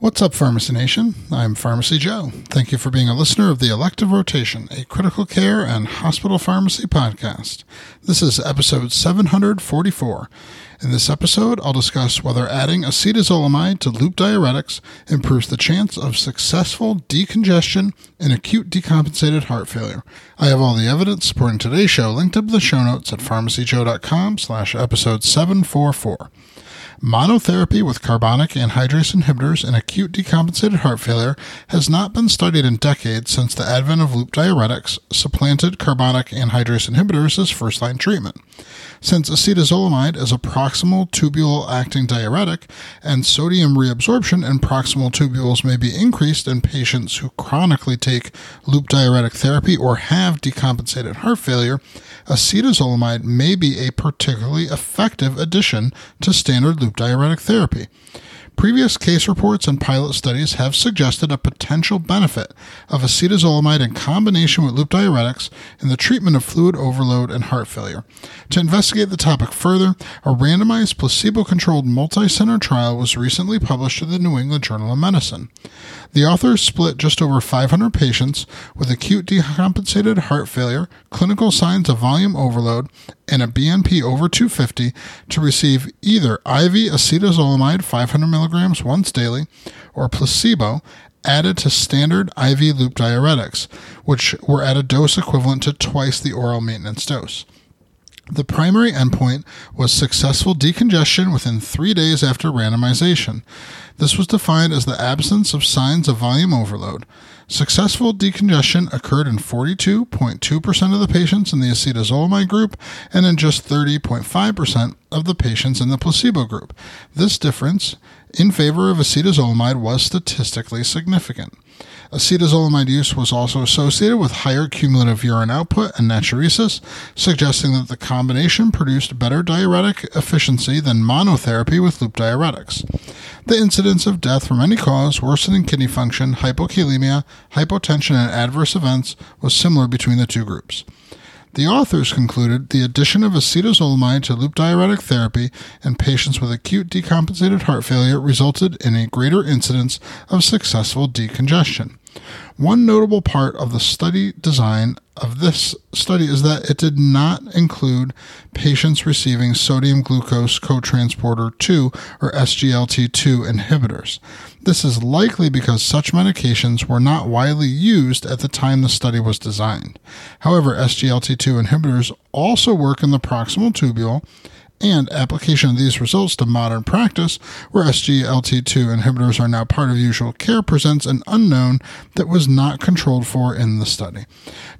What's up, Pharmacy Nation? I'm Pharmacy Joe. Thank you for being a listener of the Elective Rotation, a critical care and hospital pharmacy podcast. This is episode 744. In this episode, I'll discuss whether adding acetazolamide to loop diuretics improves the chance of successful decongestion in acute decompensated heart failure. I have all the evidence supporting today's show linked up in the show notes at pharmacyjoe.com slash episode 744. Monotherapy with carbonic anhydrase inhibitors in acute decompensated heart failure has not been studied in decades since the advent of loop diuretics supplanted carbonic anhydrase inhibitors as first line treatment. Since acetazolamide is a proximal tubule acting diuretic and sodium reabsorption in proximal tubules may be increased in patients who chronically take loop diuretic therapy or have decompensated heart failure, acetazolamide may be a particularly effective addition to standard loop diuretic therapy. Previous case reports and pilot studies have suggested a potential benefit of acetazolamide in combination with loop diuretics in the treatment of fluid overload and heart failure. To investigate the topic further, a randomized placebo controlled multi-center trial was recently published in the New England Journal of Medicine. The authors split just over 500 patients with acute decompensated heart failure, clinical signs of volume overload, and a BNP over 250 to receive either IV acetazolamide 500 milligrams once daily or placebo added to standard IV loop diuretics, which were at a dose equivalent to twice the oral maintenance dose. The primary endpoint was successful decongestion within three days after randomization. This was defined as the absence of signs of volume overload. Successful decongestion occurred in 42.2% of the patients in the acetazolamide group and in just 30.5% of the patients in the placebo group. This difference in favor of acetazolamide was statistically significant. Acetazolamide use was also associated with higher cumulative urine output and natriuresis, suggesting that the combination produced better diuretic efficiency than monotherapy with loop diuretics. The incidence of death from any cause, worsening kidney function, hypokalemia, hypotension, and adverse events was similar between the two groups. The authors concluded the addition of acetazolamide to loop diuretic therapy in patients with acute decompensated heart failure resulted in a greater incidence of successful decongestion. One notable part of the study design of this study is that it did not include patients receiving sodium glucose cotransporter 2 or SGLT2 inhibitors. This is likely because such medications were not widely used at the time the study was designed. However, SGLT2 inhibitors also work in the proximal tubule and application of these results to modern practice, where SGLT2 inhibitors are now part of usual care, presents an unknown that was not controlled for in the study.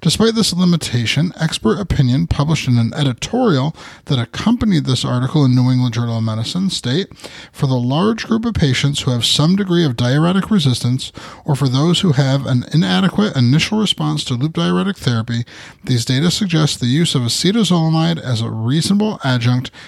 Despite this limitation, expert opinion published in an editorial that accompanied this article in New England Journal of Medicine state for the large group of patients who have some degree of diuretic resistance, or for those who have an inadequate initial response to loop diuretic therapy, these data suggest the use of acetazolamide as a reasonable adjunct